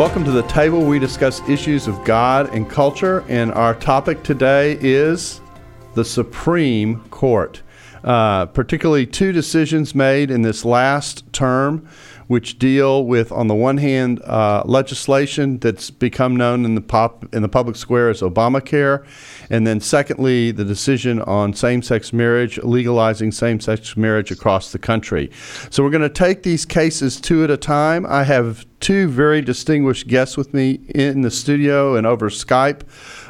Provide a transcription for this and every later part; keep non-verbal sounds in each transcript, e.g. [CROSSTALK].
Welcome to the table. We discuss issues of God and culture, and our topic today is the Supreme Court. Uh, particularly, two decisions made in this last term which deal with, on the one hand, uh, legislation that's become known in the pop in the public square as Obamacare, and then secondly, the decision on same-sex marriage, legalizing same-sex marriage across the country. So we're going to take these cases two at a time. I have two very distinguished guests with me in the studio and over Skype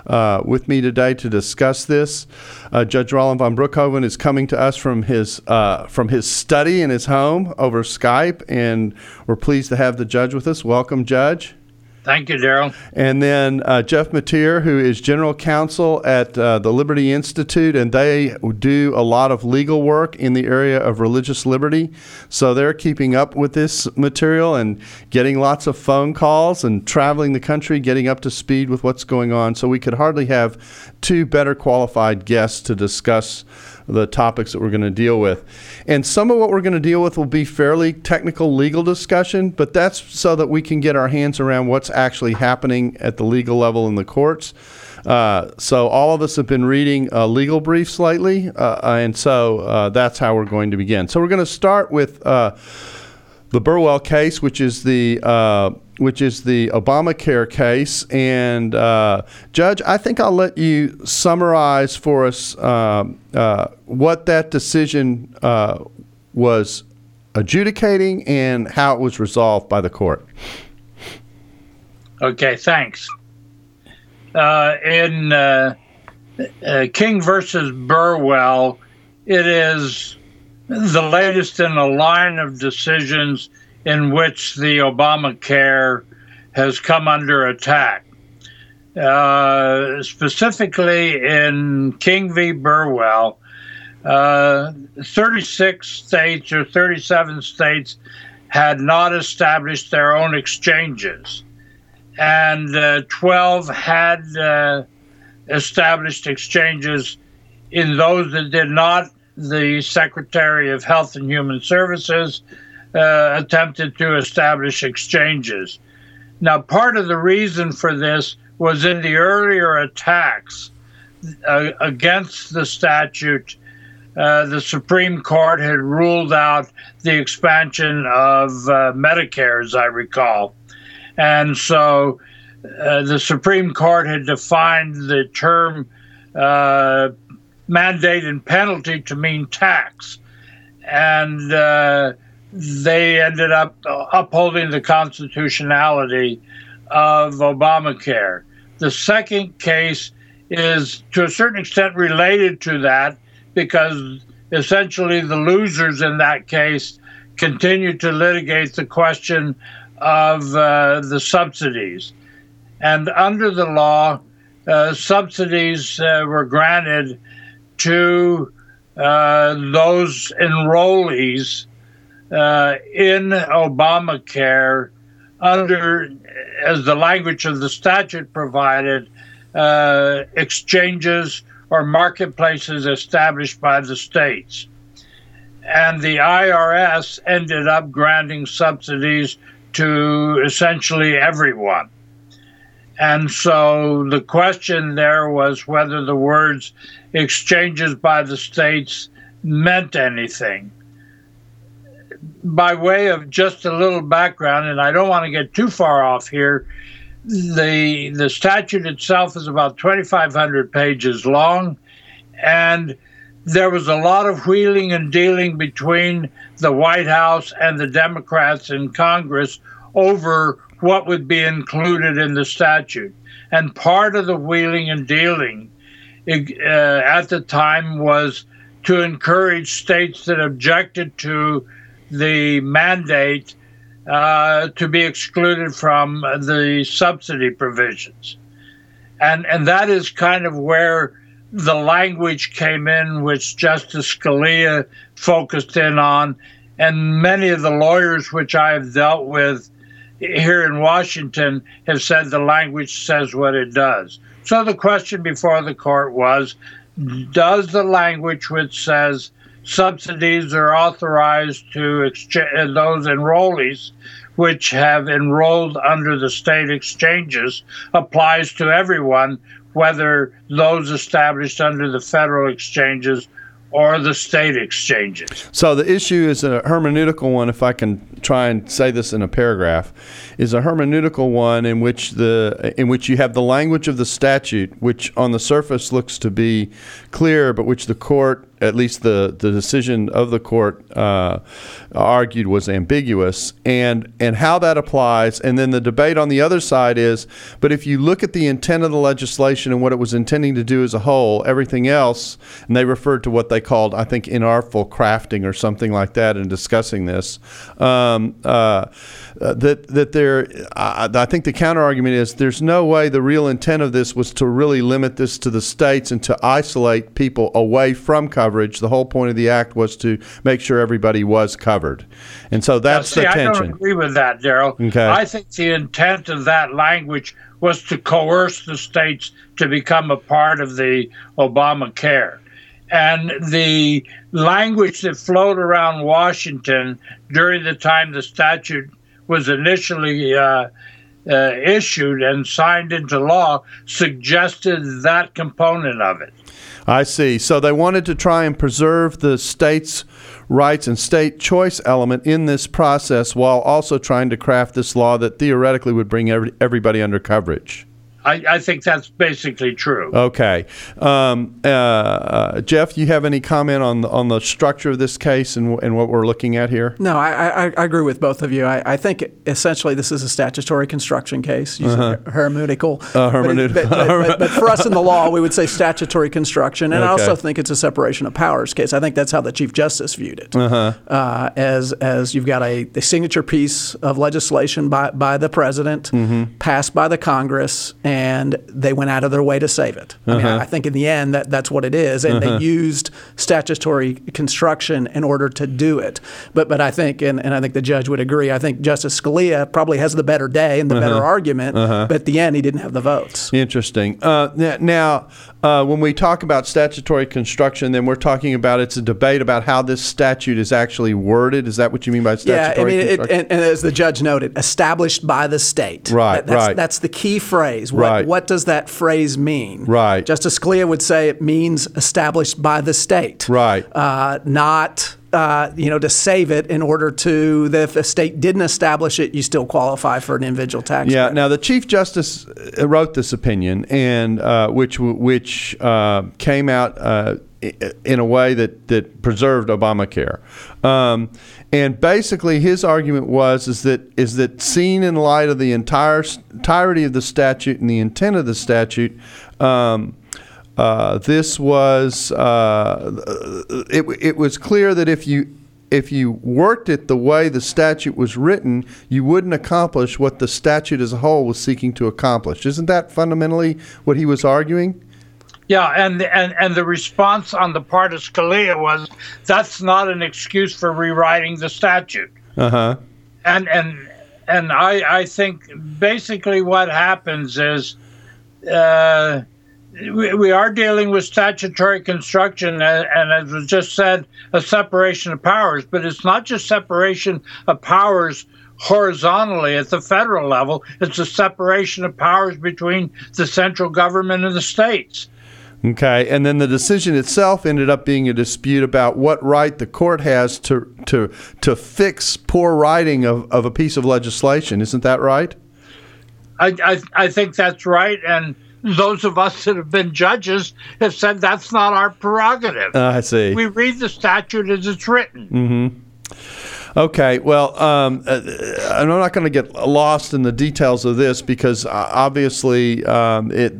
uh, with me today to discuss this. Uh, Judge Roland von Brookhoven is coming to us from his uh, from his study in his home over Skype, and we're pleased to have the judge with us. Welcome, Judge. Thank you, Darrell. And then uh, Jeff Mateer, who is general counsel at uh, the Liberty Institute, and they do a lot of legal work in the area of religious liberty. So they're keeping up with this material and getting lots of phone calls and traveling the country, getting up to speed with what's going on. So we could hardly have two better qualified guests to discuss the topics that we're going to deal with. And some of what we're going to deal with will be fairly technical legal discussion, but that's so that we can get our hands around what's actually happening at the legal level in the courts. Uh, so all of us have been reading uh, legal briefs lately, uh, and so uh, that's how we're going to begin. So we're going to start with uh, the Burwell case, which is the uh, which is the Obamacare case. And uh, Judge, I think I'll let you summarize for us um, uh, what that decision uh, was adjudicating and how it was resolved by the court. Okay, thanks. Uh, in uh, uh, King versus Burwell, it is the latest in a line of decisions in which the Obamacare has come under attack. Uh, specifically in King v. Burwell, uh, 36 states or 37 states had not established their own exchanges, and uh, 12 had uh, established exchanges. In those that did not, the Secretary of Health and Human Services uh, attempted to establish exchanges. Now, part of the reason for this was in the earlier attacks uh, against the statute, uh, the Supreme Court had ruled out the expansion of uh, Medicare, as I recall. And so uh, the Supreme Court had defined the term uh, mandate and penalty to mean tax. And they ended up upholding the constitutionality of Obamacare. The second case is to a certain extent related to that because essentially the losers in that case continue to litigate the question of uh, the subsidies. And under the law, uh, subsidies uh, were granted to uh, those enrollees uh, in Obamacare under, as the language of the statute provided, uh, exchanges or marketplaces established by the states. And the IRS ended up granting subsidies to essentially everyone. And so the question there was whether the words exchanges by the states meant anything. By way of just a little background, and I don't want to get too far off here, the the statute itself is about 2,500 pages long, and there was a lot of wheeling and dealing between the White House and the Democrats in Congress over what would be included in the statute. And part of the wheeling and dealing uh, at the time was to encourage states that objected to the mandate uh, to be excluded from the subsidy provisions. And, and that is kind of where the language came in, which Justice Scalia focused in on. And many of the lawyers which I have dealt with here in Washington have said the language says what it does. So the question before the court was Does the language which says subsidies are authorized to exchange uh, those enrollees which have enrolled under the state exchanges applies to everyone, whether those established under the federal exchanges or the state exchanges. So the issue is a hermeneutical one, if I can try and say this in a paragraph, is a hermeneutical one in which the in which you have the language of the statute, which on the surface looks to be clear, but which the court at least the, the decision of the court uh, argued was ambiguous, and and how that applies, and then the debate on the other side is, but if you look at the intent of the legislation and what it was intending to do as a whole, everything else, and they referred to what they called, I think, inartful crafting or something like that in discussing this, um, uh, Uh, that that there, I, I think the counter argument is there's no way the real intent of this was to really limit this to the states and to isolate people away from coverage coverage. The whole point of the act was to make sure everybody was covered, and so that's now, see, the tension. I don't agree with that, Darrell. Okay. I think the intent of that language was to coerce the states to become a part of the Obamacare. And the language that flowed around Washington during the time the statute was initially uh, uh, issued and signed into law suggested that component of it. I see. So they wanted to try and preserve the state's rights and state choice element in this process while also trying to craft this law that theoretically would bring every, everybody under coverage. I, I, think that's basically true. Okay, um, uh, uh, Jeff, you have any comment on the, on the structure of this case and, and what we're looking at here? No, I, I, I agree with both of you. I, I, think essentially this is a statutory construction case, uh-huh. hermeneutical. Uh, hermeneutical. But, but, but, but, for us in the law, we would say statutory construction, and okay. I also think it's a separation of powers case. I think that's how the Chief Justice viewed it, uh-huh. Uh, as as you've got a, a, signature piece of legislation by by the president, mm-hmm. passed by the Congress and they went out of their way to save it. I, mean, Uh-huh. I think in the end that that's what it is, and Uh-huh. they used statutory construction in order to do it. But but I think, and, and I think the judge would agree. I think Justice Scalia probably has the better day and the better argument, but at the end he didn't have the votes. Interesting. Uh, now, uh, when we talk about statutory construction, then we're talking about it's a debate about how this statute is actually worded. Is that what you mean by statutory? Yeah, I mean, it, and, and as the judge noted, established by the state. Right, That- that's, right. That's the key phrase. What, Right. what does that phrase mean? Right. Justice Scalia would say it means established by the state. Right. Uh, not. Uh, you know, to save it in order to, that if a state didn't establish it, you still qualify for an individual tax Yeah. credit. Now the Chief Justice uh, wrote this opinion, and uh, which which uh, came out uh, in a way that that preserved Obamacare. Um, and basically, his argument was is that is that seen in light of the entire entirety of the statute and the intent of the statute. Um, uh, this was uh, it, it was clear that if you if you worked it the way the statute was written, you wouldn't accomplish what the statute as a whole was seeking to accomplish. Isn't that fundamentally what he was arguing? Yeah, and and and the response on the part of Scalia was that's not an excuse for rewriting the statute. Uh huh. And and and I I think basically what happens is. Uh, we, we are dealing with statutory construction, and, and as was just said, a separation of powers. But it's not just separation of powers horizontally at the federal level, it's a separation of powers between the central government and the states. Okay, and then the decision itself ended up being a dispute about what right the court has to to to fix poor writing of, of a piece of legislation. Isn't that right? I, I, I think that's right. And those of us that have been judges have said that's not our prerogative. Uh, I see. we read the statute as it's written. Mm-hmm. Okay, well, um, uh, I'm not going to get lost in the details of this because uh, obviously, um, it.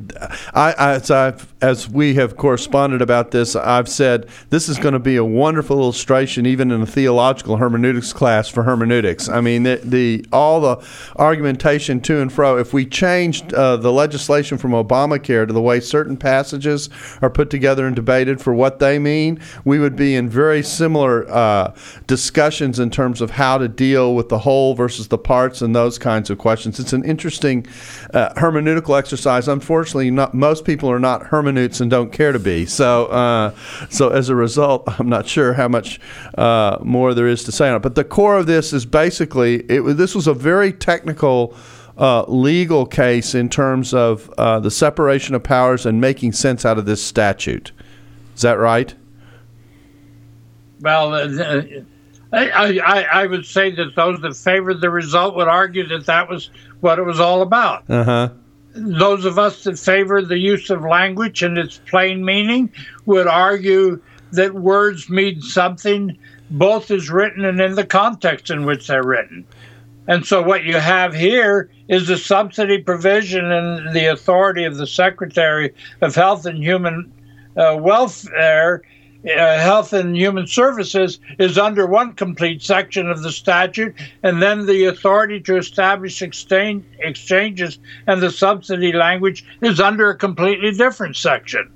I, as I've, as we have corresponded about this, I've said this is going to be a wonderful illustration, even in a theological hermeneutics class for hermeneutics. I mean, the, the all the argumentation to and fro. If we changed uh, the legislation from Obamacare to the way certain passages are put together and debated for what they mean, we would be in very similar uh, discussions in terms terms of how to deal with the whole versus the parts and those kinds of questions. It's an interesting uh, hermeneutical exercise. Unfortunately, not, most people are not hermeneutes and don't care to be. So, uh, so as a result, [LAUGHS] I'm not sure how much uh, more there is to say on it. But the core of this is basically it, this was a very technical. Uh, legal case in terms of uh, the separation of powers and making sense out of this statute. Is that right? Well, uh, I, I, I would say that those that favored the result would argue that that was what it was all about. Uh-huh. Those of us that favored the use of language and its plain meaning would argue that words mean something both as written and in the context in which they're written. And so what you have here is a subsidy provision and the authority of the Secretary of Health and Human uh, Welfare uh, Health and Human Services is under one complete section of the statute, and then the authority to establish exchange, exchanges and the subsidy language is under a completely different section.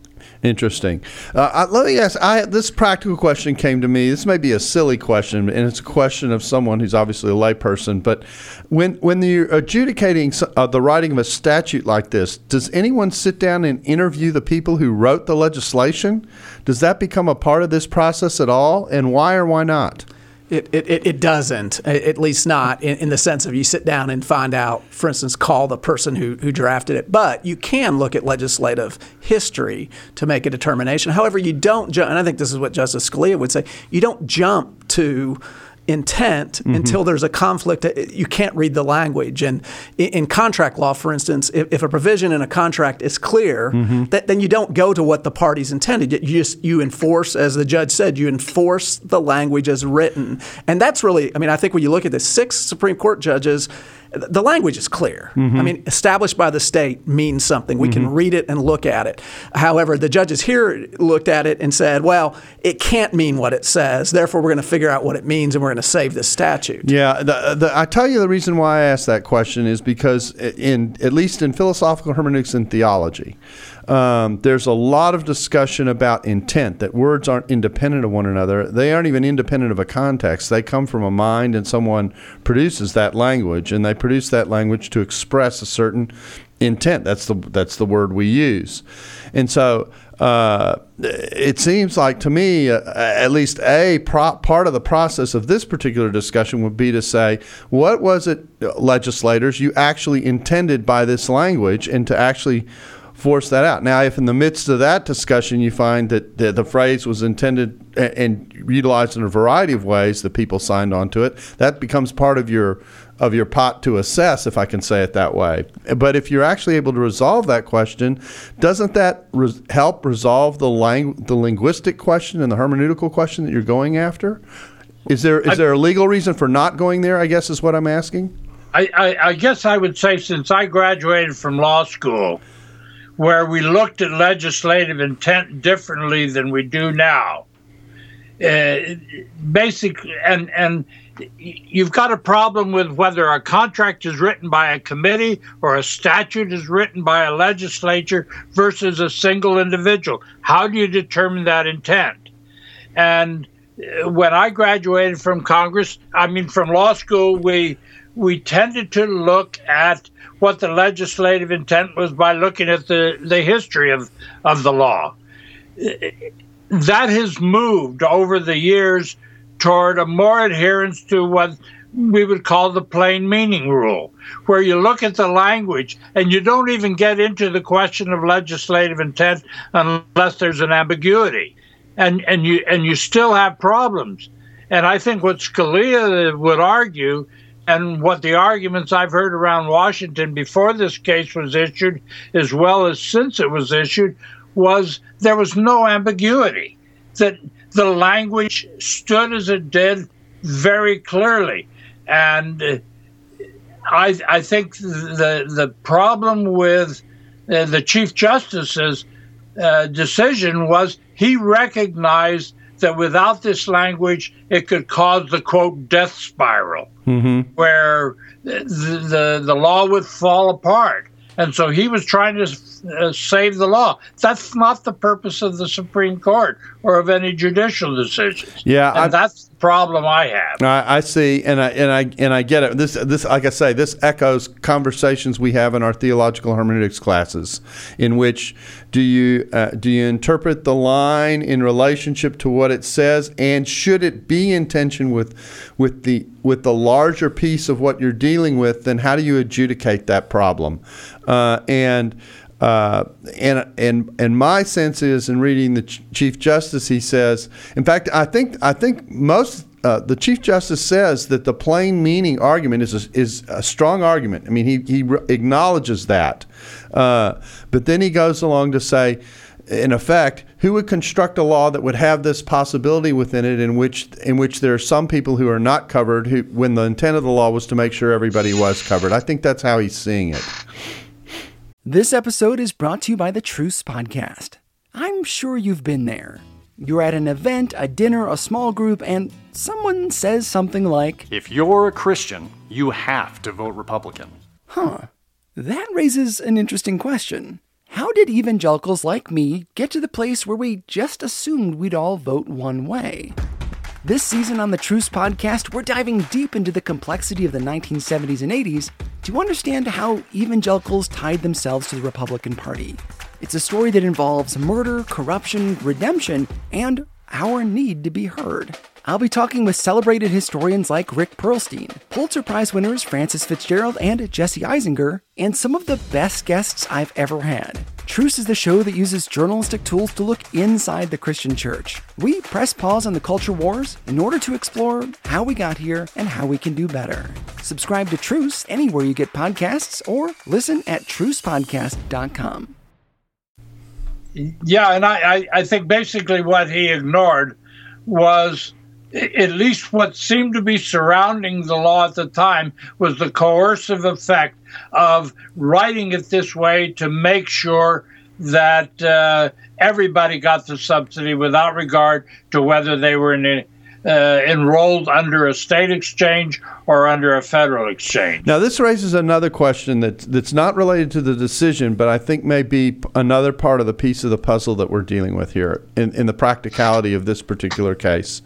Interesting. Uh, let me ask. I, this practical question came to me. This may be a silly question, and it's a question of someone who's obviously a layperson. But when when you're adjudicating uh, the writing of a statute like this, does anyone sit down and interview the people who wrote the legislation? Does that become a part of this process at all? And why or why not? It, it, it doesn't, at least not in, in, the sense of you sit down and find out, for instance, call the person who, who drafted it. But you can look at legislative history to make a determination. However, you don't jump, and I think this is what Justice Scalia would say, you don't jump to intent mm-hmm. until there's a conflict. You can't read the language. And in contract law, for instance, if, a provision in a contract is clear, mm-hmm. that, then you don't go to what the parties intended. You just you enforce, as the judge said, you enforce the language as written. And that's really, I mean, I think when you look at the six Supreme Court judges the language is clear. Mm-hmm. I mean, established by the state means something. We mm-hmm. can read it and look at it. However, the judges here looked at it and said, well, it can't mean what it says. Therefore, we're going to figure out what it means and we're going to save this statute. Yeah. The, the, I tell you the reason why I asked that question is because, in at least in philosophical hermeneutics and theology, um, there's a lot of discussion about intent, that words aren't independent of one another. They aren't even independent of a context. They come from a mind, and someone produces that language, and they produce that language to express a certain intent. That's the, that's the word we use. And so uh, it seems like to me, uh, at least a pro- part of the process of this particular discussion would be to say, what was it, legislators, you actually intended by this language, and to actually force that out. Now, if in the midst of that discussion you find that the, the phrase was intended and, utilized in a variety of ways that people signed onto it, that becomes part of your of your pot to assess, if I can say it that way. But if you're actually able to resolve that question, doesn't that res- help resolve the lang- the linguistic question and the hermeneutical question that you're going after? Is there is I, there a legal reason for not going there? I guess is what I'm asking. I, I, I guess I would say since I graduated from law school, where we looked at legislative intent differently than we do now. Uh, basic and and you've got a problem with whether a contract is written by a committee or a statute is written by a legislature versus a single individual. How do you determine that intent? And uh, when I graduated from Congress, I mean from law school, we we tended to look at what the legislative intent was by looking at the, the history of, of the law. That has moved over the years toward a more adherence to what we would call the plain meaning rule, where you look at the language and you don't even get into the question of legislative intent unless there's an ambiguity. And, and you and you still have problems. And I think what Scalia would argue and what the arguments I've heard around Washington before this case was issued, as well as since it was issued, was there was no ambiguity. That the language stood as it did very clearly. And I, I think the, the problem with uh, the Chief Justice's uh, decision was he recognized that without this language, it could cause the quote death spiral, Mm-hmm. where the, the the law would fall apart. And so he was trying to uh, save the law. That's not the purpose of the Supreme Court or of any judicial decisions. Yeah, I- that's the problem I have. I, I see, and I and I and I get it. This this like I say, this echoes conversations we have in our theological hermeneutics classes, in which do you uh, do you interpret the line in relationship to what it says, and should it be in tension with with the with the larger piece of what you're dealing with? Then how do you adjudicate that problem? Uh, and uh, and and and my sense is in reading the Ch- Chief Justice, he says. In fact, I think I think most uh, the Chief Justice says that the plain meaning argument is a, is a strong argument. I mean, he he re- acknowledges that, uh, but then he goes along to say. In effect, who would construct a law that would have this possibility within it, in which in which there are some people who are not covered, who when the intent of the law was to make sure everybody was covered? I think that's how he's seeing it. This episode is brought to you by the Truce Podcast. I'm sure you've been there. You're at an event, a dinner, a small group, and someone says something like, If you're a Christian, you have to vote Republican. Huh, that raises an interesting question. How did evangelicals like me get to the place where we just assumed we'd all vote one way? This season on the Truce Podcast, we're diving deep into the complexity of the 1970s and 80s to understand how evangelicals tied themselves to the Republican Party. It's a story that involves murder, corruption, redemption, and our need to be heard. I'll be talking with celebrated historians like Rick Perlstein, Pulitzer Prize winners Frances FitzGerald and Jesse Eisinger, and some of the best guests I've ever had. Truce is the show that uses journalistic tools to look inside the Christian church. We press pause on the culture wars in order to explore how we got here and how we can do better. Subscribe to Truce anywhere you get podcasts or listen at trucepodcast.com. Yeah, and I, I, I think basically what he ignored was at least what seemed to be surrounding the law at the time was the coercive effect of writing it this way to make sure that uh, everybody got the subsidy without regard to whether they were in uh, enrolled under a state exchange or under a federal exchange. Now, this raises another question that that's not related to the decision, but I think may be another part of the piece of the puzzle that we're dealing with here in, in the practicality of this particular case,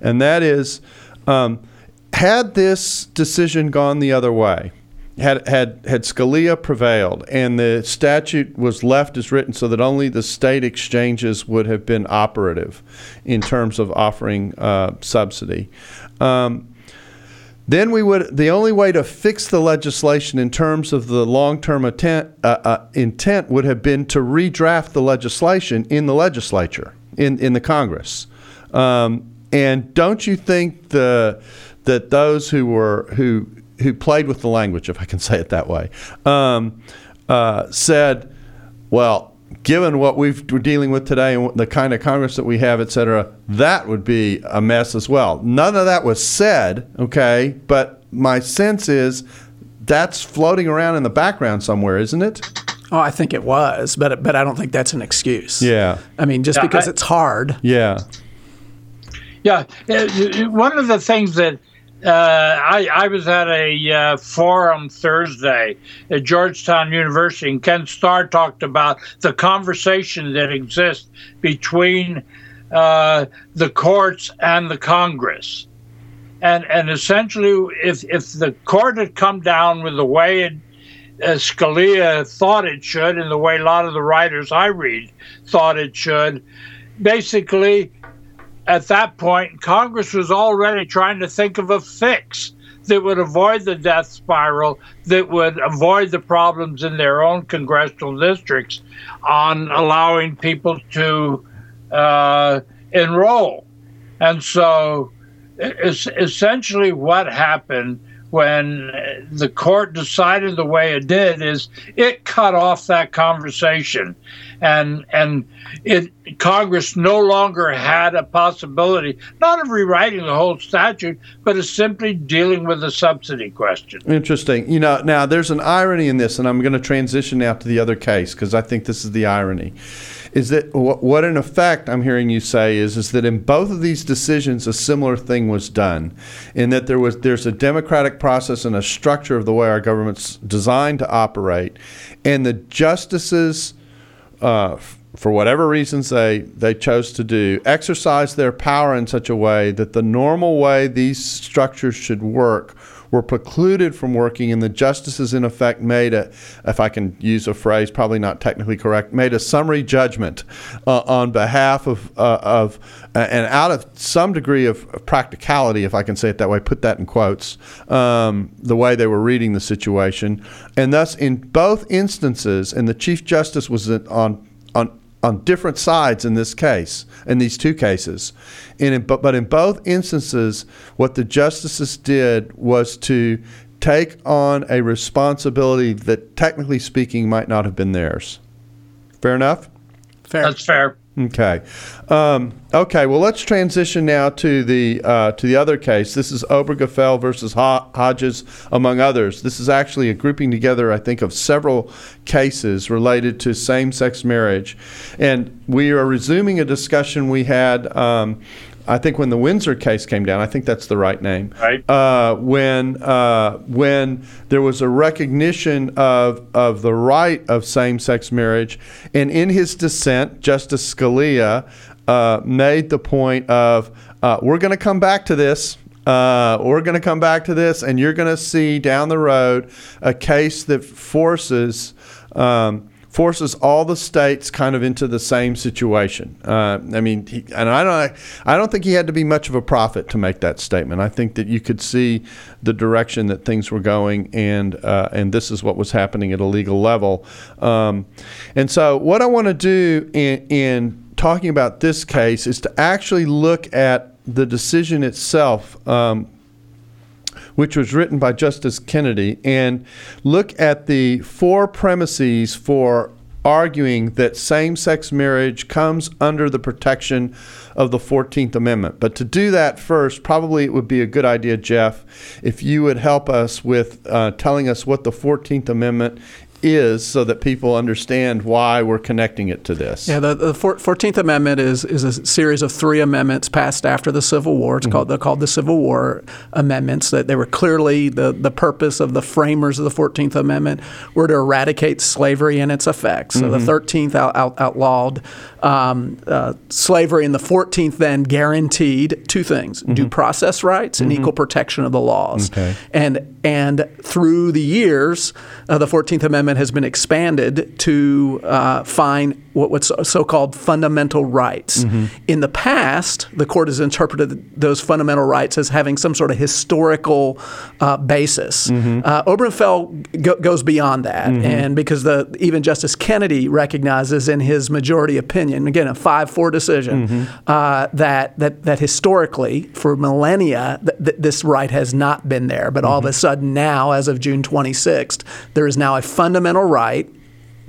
and that is, um, had this decision gone the other way, had had had Scalia prevailed and the statute was left as written so that only the state exchanges would have been operative in terms of offering uh, subsidy. Um, then we would the only way to fix the legislation in terms of the long-term intent, uh, uh, intent would have been to redraft the legislation in the legislature in in the Congress. Um, and don't you think the that those who were who who played with the language, if I can [LAUGHS] say it that way, um, uh, said, well, given what we've, we're dealing with today and the kind of Congress that we have, et cetera, that would be a mess as well. None of that was said, okay, but my sense is that's floating around in the background somewhere, isn't it? Oh, I think it was, but but I don't think that's an excuse. Yeah. I mean, just Yeah, because I- it's hard. Yeah. Yeah, uh, one of the things that uh, I, I was at a uh, forum Thursday at Georgetown University, and Ken Starr talked about the conversation that exists between uh, the courts and the Congress. And, and essentially, if, if the court had come down with the way it, uh, Scalia thought it should, and the way a lot of the writers I read thought it should, basically, at that point, Congress was already trying to think of a fix that would avoid the death spiral, that would avoid the problems in their own congressional districts on allowing people to uh, enroll. And so, es- essentially, what happened when the court decided the way it did is it cut off that conversation and and it Congress no longer had a possibility not of rewriting the whole statute but of simply dealing with the subsidy question. Interesting. You know, now there's an irony in this and I'm going to transition now to the other case because I think this is the irony is that what in effect I'm hearing you say is is that in both of these decisions a similar thing was done, in that there was there's a democratic process and a structure of the way our government's designed to operate, and the justices. Uh, for whatever reasons they, they chose to do, exercise their power in such a way that the normal way these structures should work were precluded from working, and the justices, in effect, made a, if I can use a phrase probably not technically correct, made a summary judgment uh, on behalf of, uh, of uh, and out of some degree of, of, practicality, if I can say it that way, put that in quotes, um, the way they were reading the situation. And thus, in both instances, and the Chief Justice was on, on different sides in this case, in these two cases. In, but, but in both instances, what the justices did was to take on a responsibility that, technically speaking, might not have been theirs. Fair enough? Fair. That's fair. Okay. Um, okay. Well, let's transition now to the uh, to the other case. This is Obergefell versus Hodges, among others. This is actually a grouping together, I think, of several cases related to same-sex marriage, and we are resuming a discussion we had. Um, I think when the Windsor case came down, I think that's the right name. Right. Uh, when uh, when there was a recognition of of the right of same sex marriage, and in his dissent, Justice Scalia uh, made the point of uh, we're going to come back to this. Uh, we're going to come back to this, and you're going to see down the road a case that forces. Um, forces all the states kind of into the same situation. Uh, I mean, he, and I don't, I don't think he had to be much of a prophet to make that statement. I think that you could see the direction that things were going, and uh, and this is what was happening at a legal level. Um, and so, what I want to do in, in talking about this case is to actually look at the decision itself. Um, which was written by Justice Kennedy, and look at the four premises for arguing that same sex marriage comes under the protection of the 14th Amendment. But to do that first, probably it would be a good idea, Jeff, if you would help us with uh, telling us what the 14th Amendment is so that people understand why we're connecting it to this. Yeah, the, the 14th Amendment is, is a series of three amendments passed after the Civil War. It's mm-hmm. called, they're called the Civil War Amendments. That They were clearly the, the purpose of the framers of the 14th Amendment were to eradicate slavery and its effects. So mm-hmm. the 13th out, out, outlawed um, uh, slavery, and the 14th then guaranteed two things mm-hmm. due process rights and mm-hmm. equal protection of the laws. Okay. And, and through the years, uh, the 14th Amendment Amendment has been expanded to uh, find what, what's so-called fundamental rights. Mm-hmm. In the past, the court has interpreted those fundamental rights as having some sort of historical uh, basis. Mm-hmm. Uh, Obergefell go- goes beyond that, mm-hmm. and because the even Justice Kennedy recognizes in his majority opinion, again a five-four decision, mm-hmm. uh, that that that historically for millennia th- th- this right has not been there, but all of a mm-hmm. sudden now, as of June 26th, there is now a fundamental right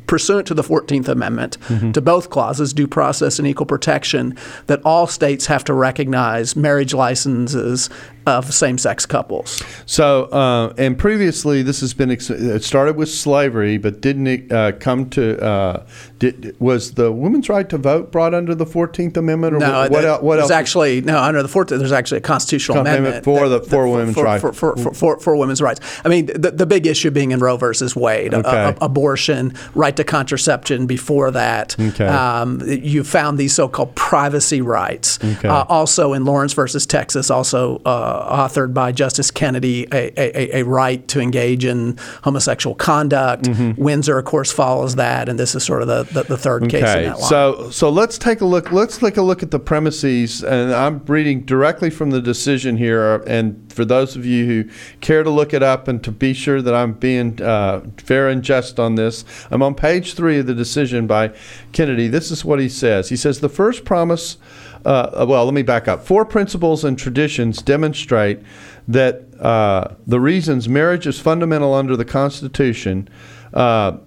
pursuant to the 14th Amendment mm-hmm. to both clauses, due process and equal protection, that all states have to recognize marriage licenses of same-sex couples. So, uh, and previously, this has been it started with slavery, but didn't it uh, come to uh, did, was the women's right to vote brought under the Fourteenth Amendment, or no, what, what, el- what else? actually no under the Fourteenth. There's actually a constitutional amendment, for the for women's rights for, for, for, for, women's rights. I mean, the, the big issue being in Roe versus Wade, okay. abortion, right to contraception. Before that, okay. um, you found these so-called privacy rights. Okay. Uh, also in Lawrence versus Texas, also. Uh, authored by Justice Kennedy, a, a, a right to engage in homosexual conduct. Mm-hmm. Windsor, of course, follows that, and this is sort of the, the, the third okay. case in that line. So, so let's take a look. Let's take a look at the premises, and I'm reading directly from the decision here. And for those of you who care to look it up and to be sure that I'm being uh, fair and just on this, I'm on page three of the decision by Kennedy. This is what he says. He says the first promise uh, well, let me back up. Four principles and traditions demonstrate that uh, the reasons marriage is fundamental under the Constitution, uh,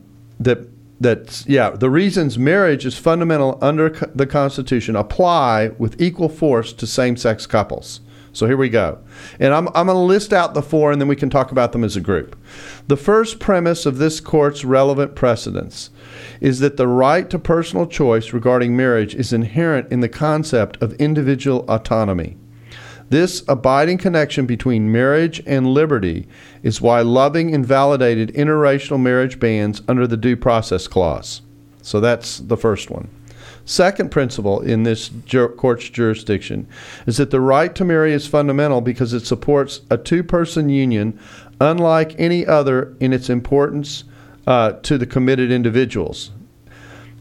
that that yeah, the reasons marriage is fundamental under co- the Constitution apply with equal force to same-sex couples. So here we go. And I'm, I'm going to list out the four and then we can talk about them as a group. The first premise of this court's relevant precedents is that the right to personal choice regarding marriage is inherent in the concept of individual autonomy. This abiding connection between marriage and liberty is why Loving invalidated interracial marriage bans under the Due Process Clause. So that's the first one. Second principle in this court's jurisdiction is that the right to marry is fundamental because it supports a two person union unlike any other in its importance uh, to the committed individuals.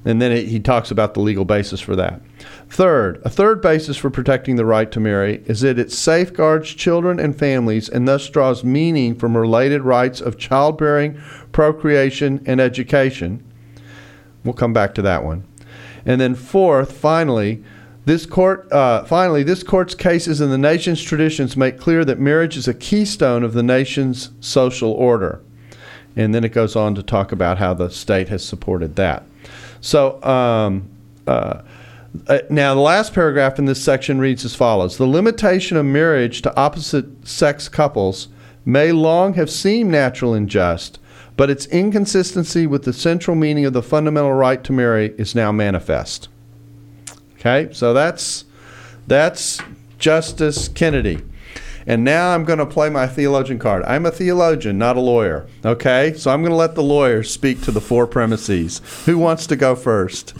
And then it, he talks about the legal basis for that. Third, a third basis for protecting the right to marry is that it safeguards children and families and thus draws meaning from related rights of childbearing, procreation, and education. We'll come back to that one. And then fourth, finally, this court, uh, finally, this court's cases and the nation's traditions make clear that marriage is a keystone of the nation's social order. And then it goes on to talk about how the state has supported that. So, um, uh, uh, now, the last paragraph in this section reads as follows The limitation of marriage to opposite sex couples may long have seemed natural and just, but its inconsistency with the central meaning of the fundamental right to marry is now manifest. Okay, so that's that's Justice Kennedy. And now I'm going to play my theologian card. I'm a theologian, not a lawyer. Okay, so I'm going to let the lawyers speak to the four premises. Who wants to go first?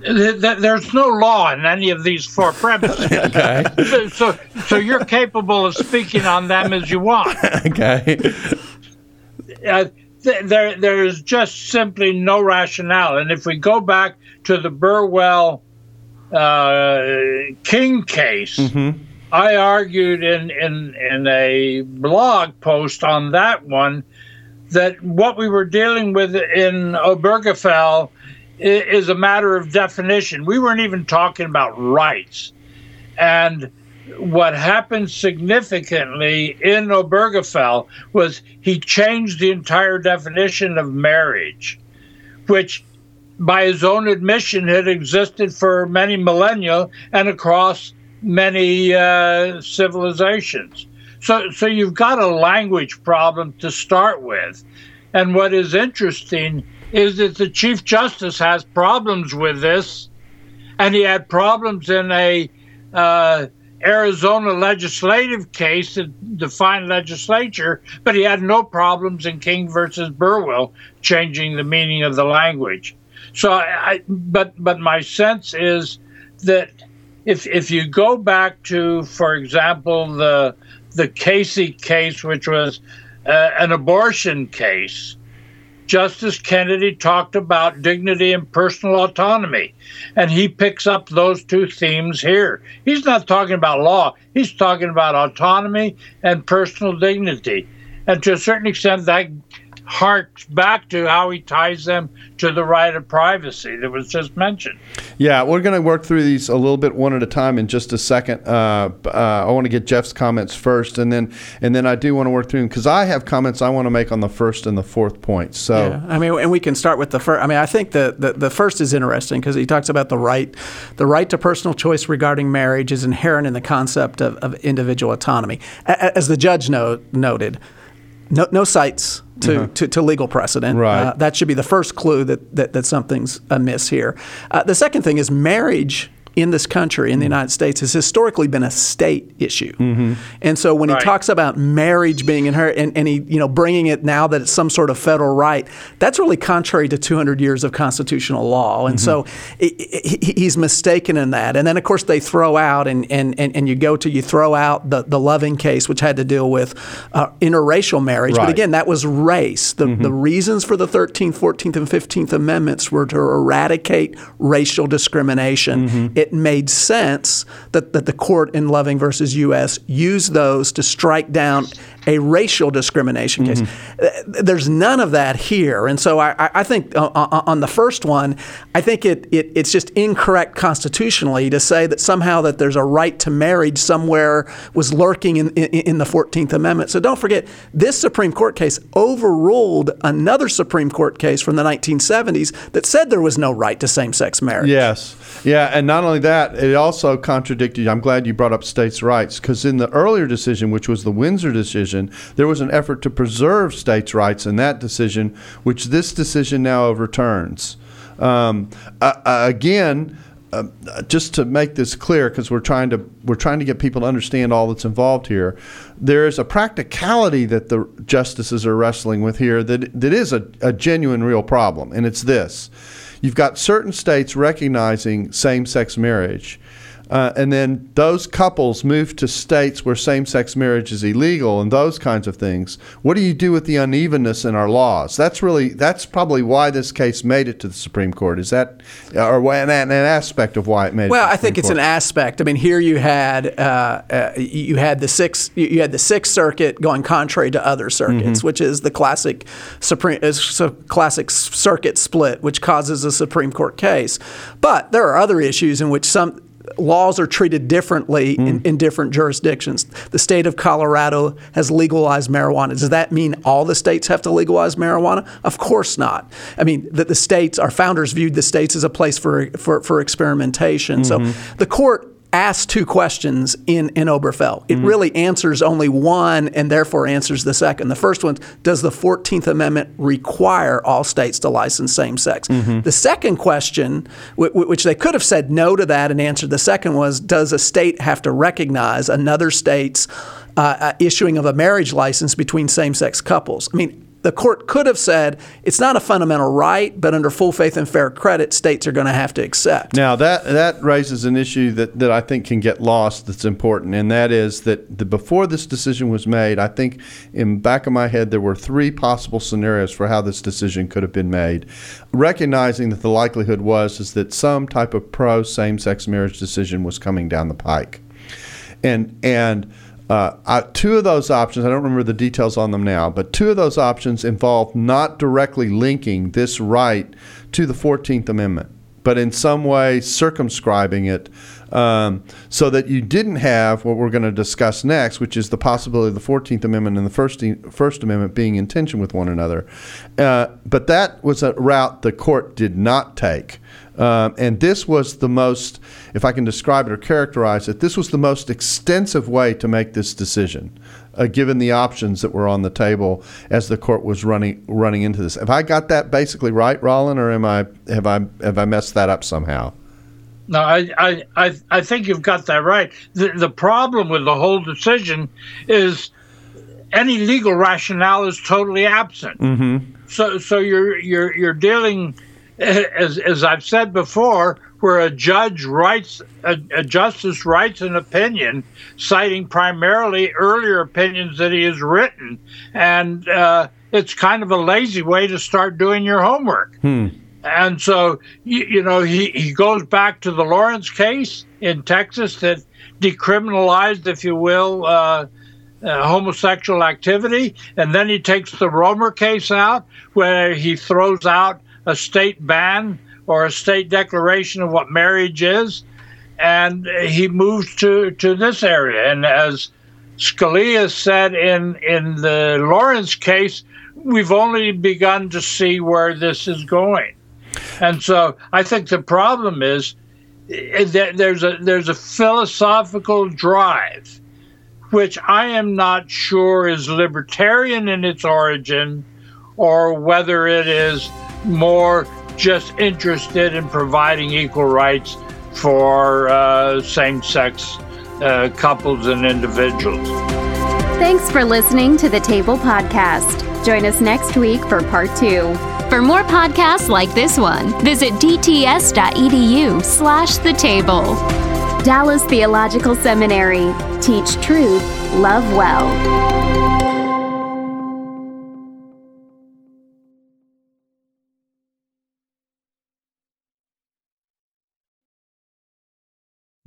There's no law in any of these four premises. [LAUGHS] okay. So, so you're capable of speaking on them as you want. [LAUGHS] okay. Uh, there, there is just simply no rationale. And if we go back to the Burwell uh, King case, mm-hmm. I argued in, in, in a blog post on that one that what we were dealing with in Obergefell is a matter of definition. We weren't even talking about rights. And what happened significantly in Obergefell was he changed the entire definition of marriage, which by his own admission had existed for many millennia and across many uh, civilizations. So, so you've got a language problem to start with. And what is interesting is that the Chief Justice has problems with this, and he had problems in a uh, Arizona legislative case to define legislature, but he had no problems in King versus Burwell changing the meaning of the language. So, I, but but my sense is that if if you go back to, for example, the the Casey case, which was uh, an abortion case, Justice Kennedy talked about dignity and personal autonomy, and he picks up those two themes here. He's not talking about law, he's talking about autonomy and personal dignity. And to a certain extent, that harks back to how he ties them to the right of privacy that was just mentioned. Yeah, we're going to work through these a little bit one at a time in just a second. Uh, uh, I want to get Jeff's comments first, and then and then I do want to work through them because I have comments I want to make on the first and the fourth point. So yeah, I mean, and we can start with the first. I mean, I think the the, the first is interesting because he talks about the right, the right to personal choice regarding marriage is inherent in the concept of, of individual autonomy, as the judge no, noted. No, no cites to, mm-hmm. to, to, legal precedent. Right. Uh, that should be the first clue that, that, that something's amiss here. Uh, the second thing is marriage in this country, in the United States, has historically been a state issue. Mm-hmm. And so when right. he talks about marriage being inherent and, and he, you know, bringing it now that it's some sort of federal right, that's really contrary to 200 years of constitutional law. And mm-hmm. so it, it, he's mistaken in that. And then, of course, they throw out, and, and, and, and you go to, you throw out the, the Loving case, which had to deal with uh, interracial marriage. Right. But again, that was race. The, mm-hmm. the reasons for the 13th, 14th, and 15th Amendments were to eradicate racial discrimination. Mm-hmm. It it made sense that, that the court in Loving versus U.S. used those to strike down a racial discrimination case. Mm-hmm. There's none of that here, and so I, I think uh, uh, on the first one, I think it, it it's just incorrect constitutionally to say that somehow that there's a right to marriage somewhere was lurking in, in, in the Fourteenth Amendment. So don't forget, this Supreme Court case overruled another Supreme Court case from the 1970s that said there was no right to same-sex marriage. Yes. Yeah, and not only that, it also contradicted. I'm glad you brought up states' rights because in the earlier decision, which was the Windsor decision, there was an effort to preserve states' rights in that decision, which this decision now overturns. Um, uh, again, uh, just to make this clear, because we're trying to we're trying to get people to understand all that's involved here. There is a practicality that the justices are wrestling with here that that is a, a genuine, real problem, and it's this: you've got certain states recognizing same-sex marriage. Uh, and then those couples move to states where same-sex marriage is illegal and those kinds of things. What do you do with the unevenness in our laws? That's really that's probably why this case made it to the Supreme Court. Is that or an, an aspect of why it made? Well, it to the I think it's Court? an aspect. I mean, here you had uh, uh, you had the sixth you had the Sixth Circuit going contrary to other circuits, Mm-hmm. which is the classic Supreme classic circuit split, which causes a Supreme Court case. But there are other issues in which some laws are treated differently Mm. in, in different jurisdictions. The state of Colorado has legalized marijuana. Does that mean all the states have to legalize marijuana? Of course not. I mean, that the states, our founders viewed the states as a place for for, for experimentation. Mm-hmm. So the court asked two questions in, in Obergefell. Mm-hmm. It really answers only one and therefore answers the second. The first one, does the 14th Amendment require all states to license same sex? Mm-hmm. The second question, w- w- which they could have said no to that and answered the second was, does a state have to recognize another state's uh, uh, issuing of a marriage license between same sex couples? I mean, the court could have said it's not a fundamental right, but under full faith and fair credit, states are going to have to accept. Now that that raises an issue that, that I think can get lost. That's important, and that is that the, before this decision was made, I think in back of my head there were three possible scenarios for how this decision could have been made. Recognizing that the likelihood was is that some type of pro same-sex marriage decision was coming down the pike, and and. Uh, I, two of those options, I don't remember the details on them now, but two of those options involve not directly linking this right to the 14th Amendment, but in some way circumscribing it um, so that you didn't have what we're going to discuss next, which is the possibility of the 14th Amendment and the First, First Amendment being in tension with one another. Uh, but that was a route the court did not take. Um, and this was the most, if I can describe it or characterize it, this was the most extensive way to make this decision, uh, given the options that were on the table as the court was running running into this. Have I got that basically right, Rollin, or am I have I have I messed that up somehow? No, I, I, I, I think you've got that right. The, the problem with the whole decision is any legal rationale is totally absent. Mm-hmm. So, so you're you're you're dealing, as as I've said before, where a judge writes a, a justice writes an opinion, citing primarily earlier opinions that he has written, and uh, it's kind of a lazy way to start doing your homework. And so, you, you know, he, he goes back to the Lawrence case in Texas that decriminalized, if you will, uh, uh, homosexual activity. And then he takes the Romer case out, where he throws out a state ban or a state declaration of what marriage is. And he moves to, to this area. And as Scalia said in, in the Lawrence case, we've only begun to see where this is going. And so I think the problem is eh, that there's a there's a philosophical drive, which I am not sure is libertarian in its origin, or whether it is more just interested in providing equal rights for uh, same-sex uh, couples and individuals. Thanks for listening to the Table Podcast. Join us next week for part two. For more podcasts like this one, visit dts.edu slash the table. Dallas Theological Seminary. Teach truth, love well.